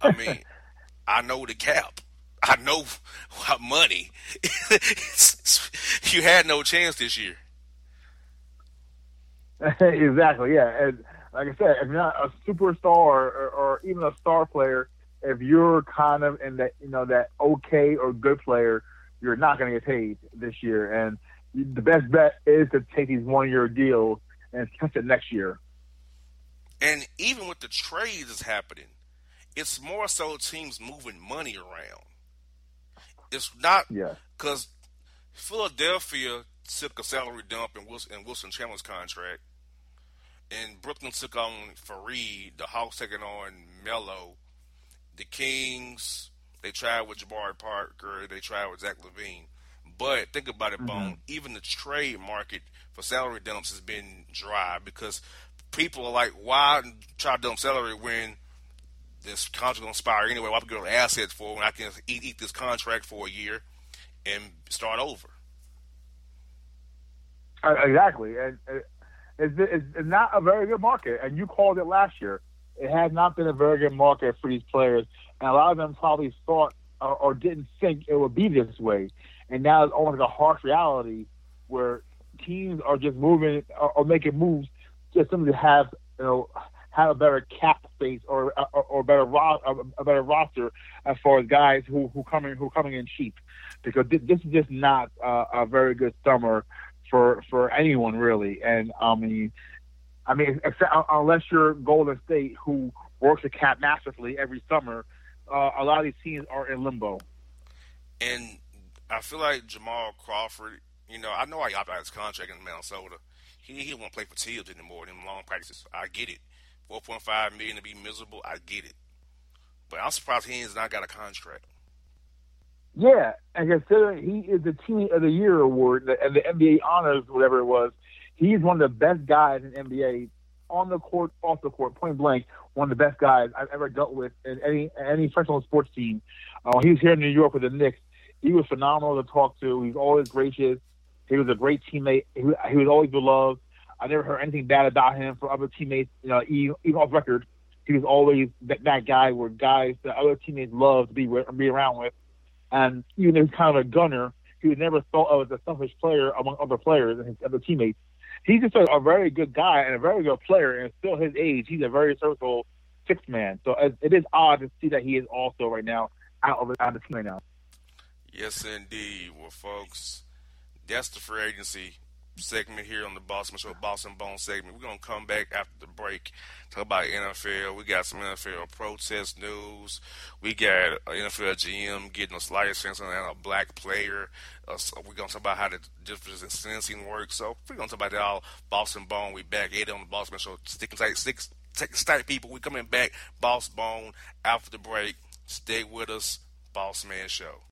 Speaker 1: I mean, I know the cap. I know what money. you had no chance this year.
Speaker 5: exactly. Yeah, and like I said, if you're not a superstar or, or, even a star player, if you're kind of in that, you know, that okay or good player, you're not going to get paid this year. And the best bet is to take these one year deals and catch it next year.
Speaker 1: And even with the trades that's happening, it's more so teams moving money around. It's not because Philadelphia took a salary dump in Wilson, in Wilson Chandler's contract and Brooklyn took on Faried. The Hawks taking on Melo. The Kings they tried with Jabari Parker. They tried with Zach LaVine. But think about it, mm-hmm. Bone. Even the trade market for salary dumps has been dry because people are like, why try to dump salary when this contract to expire anyway? Why put assets for when I can eat, eat this contract for a year and start over?
Speaker 5: Uh, exactly, and it's, not a very good market. And you called it last year. It has not been a very good market for these players, and a lot of them probably thought or, or didn't think it would be this way. And now it's almost like a harsh reality where teams are just moving or, or making moves just simply to have you know have a better cap space or or, or better ro- a better roster as far as guys who who coming who coming in cheap because this, this is just not uh, a very good summer for for anyone really. And I mean, I mean, except, unless you're Golden State who works the cap masterfully every summer, uh, a lot of these teams are in limbo.
Speaker 1: And I feel like Jamal Crawford. You know, I know I got his contract in Minnesota. He he won't play for Thibs anymore. in long practices, I get it. Four point five million to be miserable, I get it. But I'm surprised he has not got a contract.
Speaker 5: Yeah, and considering he is the Team of the Year award and the NBA honors, whatever it was, he's one of the best guys in NBA on the court, off the court, point blank. One of the best guys I've ever dealt with in any any professional sports team. Uh, he was here in New York with the Knicks. He was phenomenal to talk to. He was always gracious. He was a great teammate. He, he was always beloved. I never heard anything bad about him from other teammates. You know, even, even off record, he was always that, that guy where guys that other teammates loved to be be around with. And even though he's kind of a gunner, he was never thought of as a selfish player among other players and his other teammates. He's just a, a very good guy and a very good player, and still his age, he's a very serviceable sixth man. So it is odd to see that he is also right now out of, out of the team right now.
Speaker 1: Yes, indeed. Well, folks, that's the free agency segment here on the Boss Man Show, Boss and Bone segment. We're gonna come back after the break, talk about NFL. We got some NFL protest news. We got NFL GM getting a slight sentencing and a black player. Uh, so we're gonna talk about how the difference in sentencing works. So we're gonna talk about that all. Boss and Bone. We back Eddie on the Boss Man Show. Sticking tight, stick, tight, people. We coming back. Boss Bone after the break. Stay with us. Boss Man Show.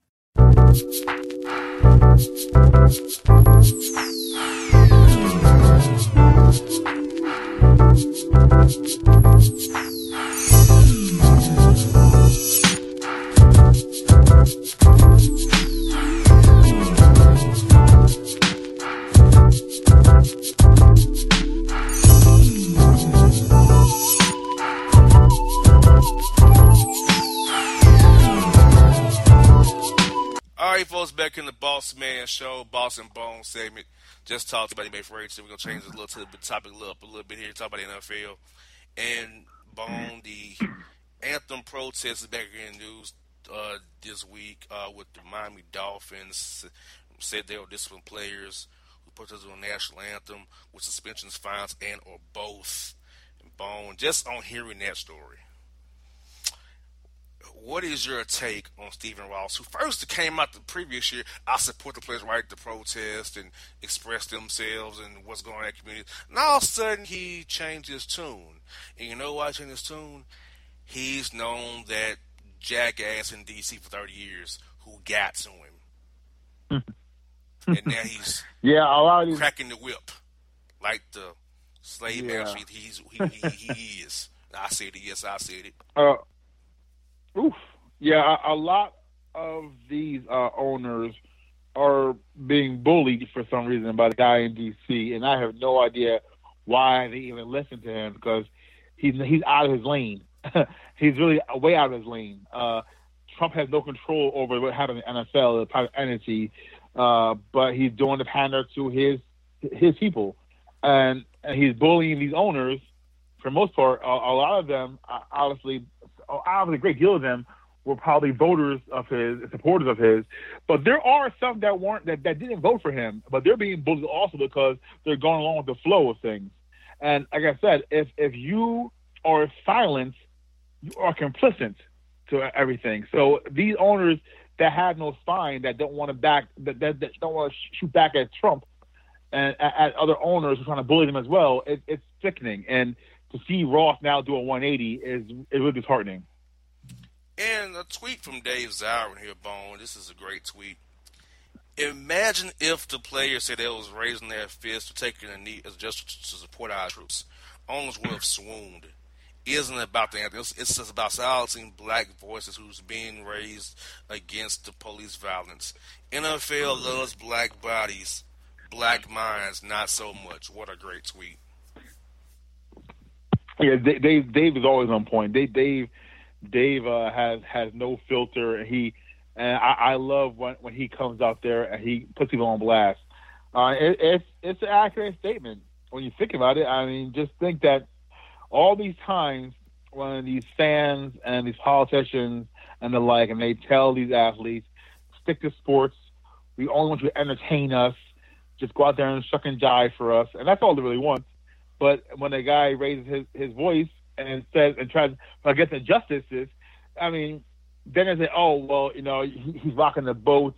Speaker 1: Thank right, folks, back in the Boss Man Show, Boss and Bone segment. Just talked about NBA free. We're gonna change a little to the topic a little, a little bit here. Talk about the NFL and Bone. The anthem protest is back in the news uh, this week uh, with the Miami Dolphins. Said they'll discipline players who protested on the national anthem with suspensions, fines, and or both. Bone, just on hearing that story what is your take on Stephen Ross, who first came out the previous year? I support the players' right to protest and express themselves and what's going on in that community. And all of a sudden, he changed his tune. And you know why he changed his tune? He's known that jackass in D.C. for 30 years who got to him. and now he's
Speaker 5: yeah, a lot of
Speaker 1: cracking the whip like the slave yeah. master he's, he, he, he is. I said it. Yes, I said it.
Speaker 5: Uh, Oof. Yeah, a, a lot of these uh, owners are being bullied for some reason by the guy in D.C., and I have no idea why they even listen to him because he's he's out of his lane. he's really way out of his lane. Uh, Trump has no control over what happens in the NFL, the private entity, uh, but he's doing the pander to his his people, and, and he's bullying these owners. For the most part, a, a lot of them, uh, obviously, a great deal of them were probably voters of his, supporters of his. But there are some that weren't that, that didn't vote for him, but they're being bullied also because they're going along with the flow of things. And like I said, if if you are silent, you are complicit to everything. So these owners that have no spine, that don't want to back, that, that, that don't want to shoot back at Trump and at, at other owners who are trying to bully them as well, it, it's sickening. And to see Ross now do a 180 is is really disheartening.
Speaker 1: And a tweet from Dave Zirin here, Bone. This is a great tweet. Imagine if the players said they was raising their fists or taking a knee just to support our troops. Owners would have swooned. Isn't about the anthem. It's, it's just about silencing black voices who's being raised against the police violence. NFL loves black bodies, black minds, not so much. What a great tweet.
Speaker 5: Yeah, Dave. Dave is always on point. Dave. Dave. Dave uh, has has no filter. And he and I, I love when when he comes out there and he puts people on blast. Uh, it, it's it's an accurate statement when you think about it. I mean, just think that all these times when these fans and these politicians and the like, and they tell these athletes, stick to sports. We only want you to entertain us. Just go out there and shuck and jive for us, and that's all they really want. But when a guy raises his, his voice and says and tries against injustices, I mean, then they say, oh well, you know, he, he's rocking the boat.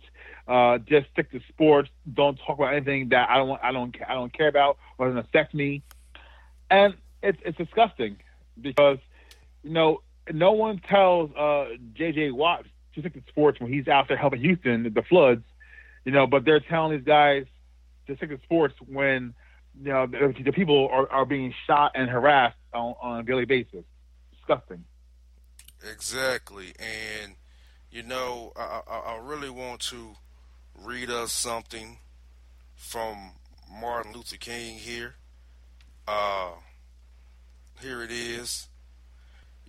Speaker 5: Uh, just stick to sports. Don't talk about anything that I don't I don't I don't care about or doesn't affect me. And it's it's disgusting because you know no one tells uh, J.J. Watt to stick to sports when he's out there helping Houston the floods. You know, but they're telling these guys to stick to sports when you know the, the people are, are being shot and harassed on, on a daily basis. Disgusting.
Speaker 1: Exactly, and you know, I, I, I really want to read us something from Martin Luther King here. Uh, here it is.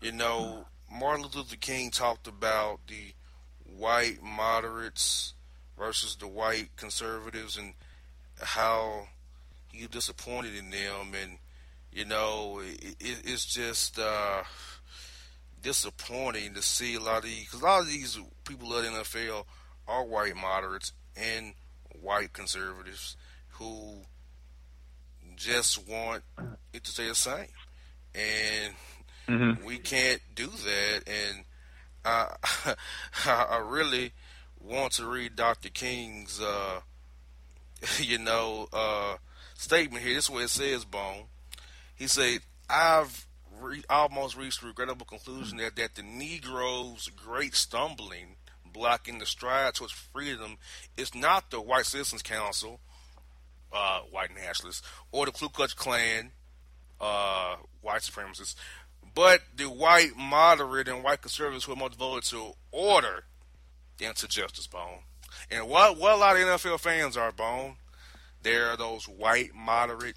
Speaker 1: You know, Martin Luther King talked about the white moderates versus the white conservatives and how he disappointed in them and you know it, it, it's just uh, disappointing to see a lot of these, because a lot of these people in the NFL are white moderates and white conservatives who just want it to stay the same, and mm-hmm. we can't do that. And I, I really want to read Dr. King's, uh, you know, uh, statement here. This is what it says, Bone. He said, "I've re- almost reached the regrettable conclusion that, that the Negro's great stumbling, blocking the stride towards freedom, is not the White Citizens Council, uh, white nationalists, or the Ku Klux Klan, uh, white supremacists, but the white moderate and white conservatives who are more devoted to order than to justice, Bone. And what, what a lot of NFL fans are, Bone, there are those white moderate,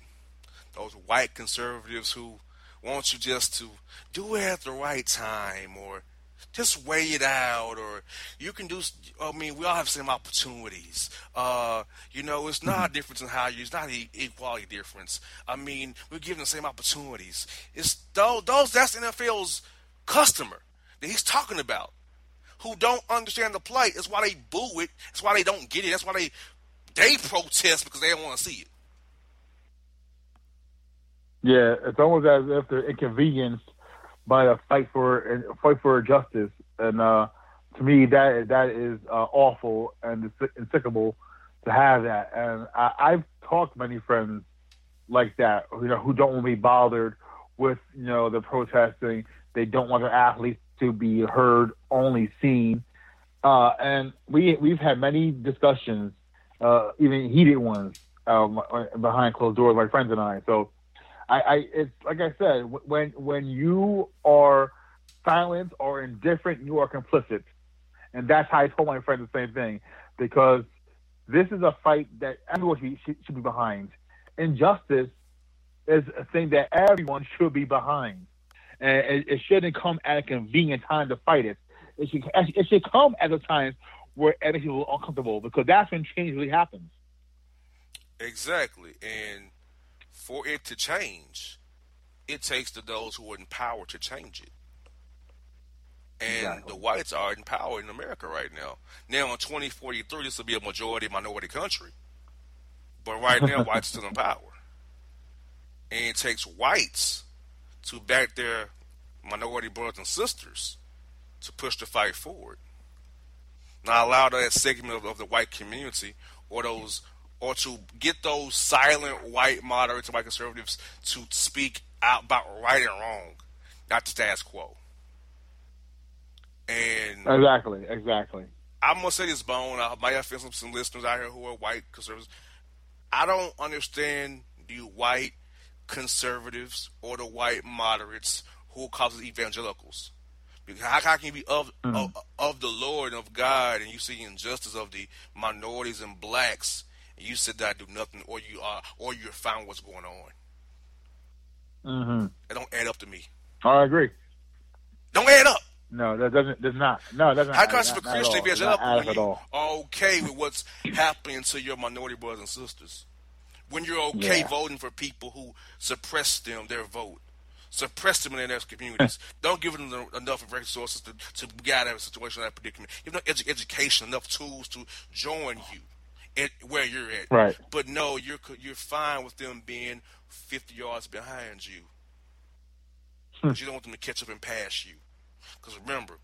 Speaker 1: those white conservatives who want you just to do it at the right time or just wait it out or you can do i mean we all have the same opportunities. Uh, you know it's not a difference in how you it's not an equality difference. I mean we're given the same opportunities. It's those, those that's nfl's customer that he's talking about who don't understand the play it's why they boo it. It's why they don't get it. That's why they they protest because they don't want to see it
Speaker 5: yeah, it's almost as if they're inconvenienced by the fight for fight for justice, and uh, to me that that is uh, awful and despicable to have that. And I, I've talked to many friends like that, you know, who don't want to be bothered with you know the protesting. They don't want their athletes to be heard, only seen. Uh, and we we've had many discussions, uh, even heated ones, um, behind closed doors, my friends and I. So I, I it's like I said, when when you are silent or indifferent, you are complicit, and that's how I told my friends the same thing because This is a fight that everyone should, should be behind. Injustice is a thing that everyone should be behind, and it, it shouldn't come at a convenient time to fight it. It should it should come at a time where every people are uncomfortable because that's when change really happens.
Speaker 1: Exactly, and for it to change, it takes to those who are in power to change it. And
Speaker 5: Exactly.
Speaker 1: the whites are in power in America right now. Now in 2043, this will be a majority minority country. But right now, whites are still in power. And it takes whites to back their minority brothers and sisters to push the fight forward. Not allow that segment of, of the white community or those or to get those silent white moderates and white conservatives to speak out about right and wrong, not the status quo. And
Speaker 5: Exactly, exactly.
Speaker 1: I'm gonna say this, Bone. I might have some, some listeners out here who are white conservatives. I don't understand the white conservatives or the white moderates who causes evangelicals. Because how, how can you be of, of of the Lord and of God, and you see injustice of the minorities and blacks, and you sit there and do nothing, or you are, or you're fine what's going on?
Speaker 5: hmm
Speaker 1: It don't add up to me.
Speaker 5: I agree.
Speaker 1: Don't add up.
Speaker 5: No, that doesn't. Does not. No, it doesn't.
Speaker 1: How
Speaker 5: not-
Speaker 1: come it's a
Speaker 5: not- not at
Speaker 1: Christian
Speaker 5: all. Does not
Speaker 1: when
Speaker 5: up at
Speaker 1: you
Speaker 5: all.
Speaker 1: okay with what's happening to your minority brothers and sisters? When you're okay
Speaker 5: Yeah.
Speaker 1: voting for people who suppress them, their vote, suppress them in their communities, don't give them the- enough resources to, to get out of a situation, that predicament. Give them edu- education, enough tools to join you at where you're at.
Speaker 5: Right.
Speaker 1: But no, you're you're fine with them being 50 yards behind you.
Speaker 5: Hmm.
Speaker 1: 'Cause you don't want them to catch up and pass you. Because remember,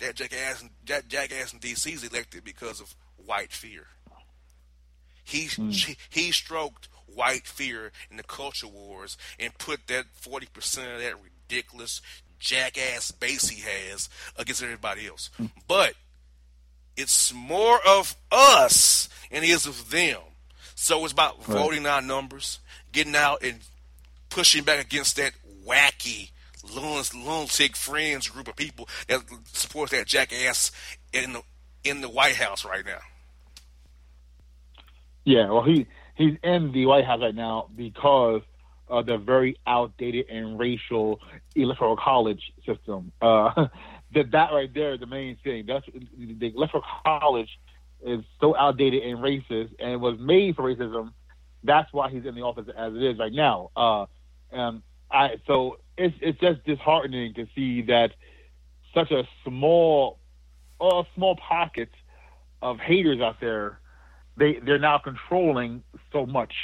Speaker 1: that jackass, that jackass in D.C. is elected because of white fear. He he, he stroked white fear in the culture wars and put that forty percent of that ridiculous jackass base he has against everybody else. Hmm. But it's more of us and it is of them. So it's about voting our numbers, getting out and pushing back against that wacky lunatic, lunatic friends group of people that supports that jackass in the in the White House right now.
Speaker 5: Yeah, well, he he's in the White House right now because of the very outdated and racial electoral college system. Uh, that that right there is the main thing. That's the electoral college is so outdated and racist, and was made for racism. That's why he's in the office as it is right now. Uh, and I so it's it's just disheartening to see that such a small, uh, small pocket of haters out there they they're now controlling so much.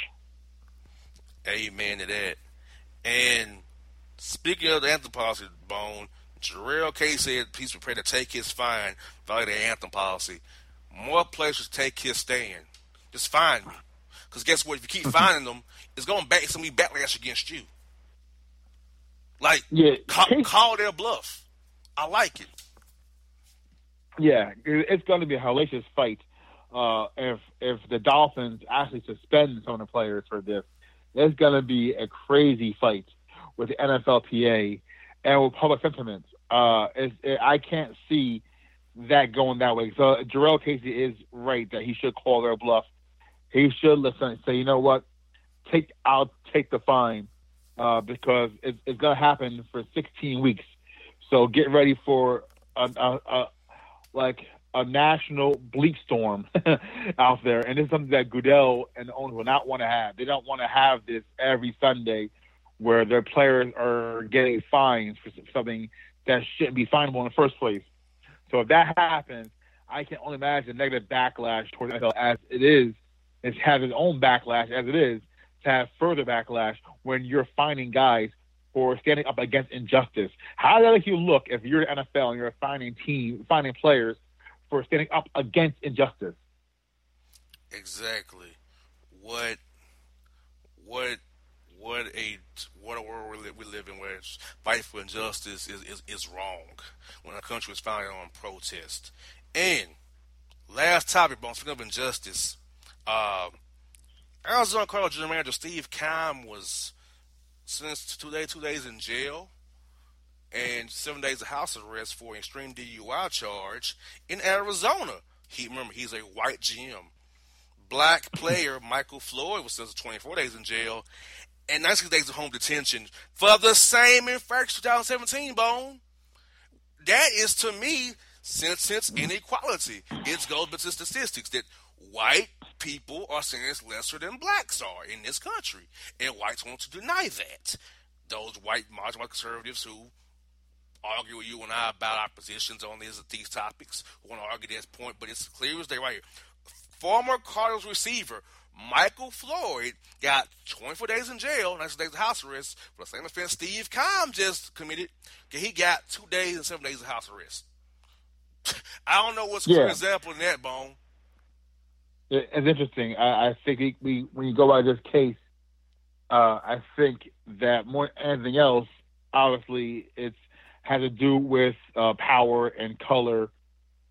Speaker 1: Amen to that. And speaking of the anthem policy, Bone, Jurrell K said he's prepared to take his fine, violate the anthem policy. More players take his stand. Just fine me. Because guess what? If you keep finding them, it's going back. It's going to be backlash against you. Like,
Speaker 5: Yeah,
Speaker 1: call,
Speaker 5: Case-
Speaker 1: call their bluff. I like it.
Speaker 5: Yeah, it's going to be a hellacious fight uh, if if the Dolphins actually suspend some of the players for this. It's going to be a crazy fight with the NFLPA and with public sentiment. Uh, it, I can't see that going that way. So Jurrell Casey is right that he should call their bluff. He should listen and say, you know what, take I'll take the fine uh, because it's, it's going to happen for 16 weeks. So get ready for a, a, a like a national bleak storm out there, and it's something that Goodell and the owners will not want to have. They don't want to have this every Sunday, where their players are getting fines for something that shouldn't be finable in the first place. So if that happens, I can only imagine negative backlash towards NFL as it is. It has its own backlash as it is to have further backlash when you're finding guys for standing up against injustice. How does that make you look if you're the NFL and you're finding team, finding players for standing up against injustice?
Speaker 1: Exactly. What what what a what a world we live, in where fight for injustice is, is, is wrong when a country is founded on protest. And last topic, but speaking of injustice, uh, Arizona Cardinal General Manager Steve Keim was sentenced to two days two days in jail and seven days of house arrest for an extreme DUI charge in Arizona. He remember he's a white GM black player Michael Floyd was sentenced to 24 days in jail and 96 days of home detention for the same infraction 2017, Bone. That is to me sentence inequality. It goes to statistics that white people are sentenced lesser than blacks are in this country, and whites want to deny that. Those white marginal conservatives who argue with you and I about our positions on these these topics We want to argue this point, but it's clear as day right here. Former Cardinals receiver Michael Floyd got 24 days in jail, 90 days of house arrest for the same offense Steve Keim just committed. He got two days and seven days of house arrest. I don't know what's a yeah. example in that, Bone.
Speaker 5: It's interesting. I, I think we, we, when you go by this case, uh, I think that more than anything else, obviously, it's has to do with uh, power and color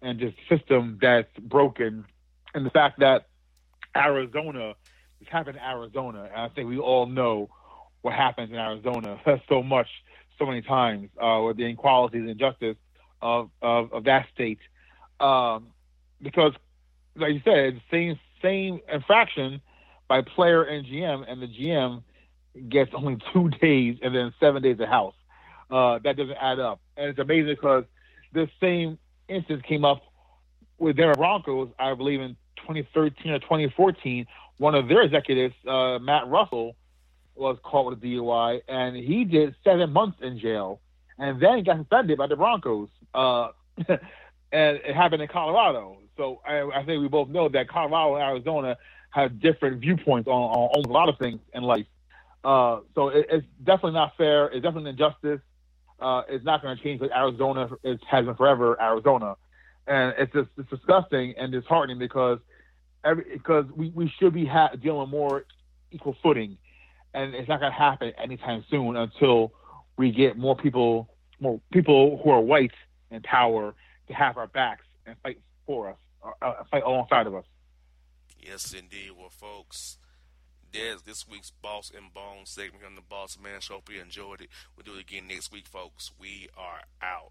Speaker 5: and just system that's broken, and the fact that Arizona, it's happened in Arizona, and I think we all know what happens in Arizona so much, so many times uh, with the inequalities and injustice of, of, of that state. Um, because, like you said, same same infraction by player and GM, and the GM gets only two days and then seven days of house. Uh, that doesn't add up, and it's amazing because this same instance came up with Denver Broncos, I believe, in 2013 or 2014. One of their executives, uh, Matt Russell, was caught with a DUI, and he did seven months in jail, and then got suspended by the Broncos. Uh, and it happened in Colorado. So I, I, think we both know that Colorado and Arizona have different viewpoints on, on, on a lot of things in life. Uh, so it, it's definitely not fair. It's definitely an injustice. Uh, it's not going to change. Like Arizona is, has been forever Arizona, and it's just it's disgusting and disheartening because every because we, we should be ha- dealing more equal footing, and it's not going to happen anytime soon until we get more people more people who are white in power to have our backs and fight for us, uh, uh fight alongside of us.
Speaker 1: Yes, indeed. Well, folks, there's this week's Boss and Bone segment on the Boss Man Show. Hope you enjoyed it. We'll do it again next week, folks. We are out.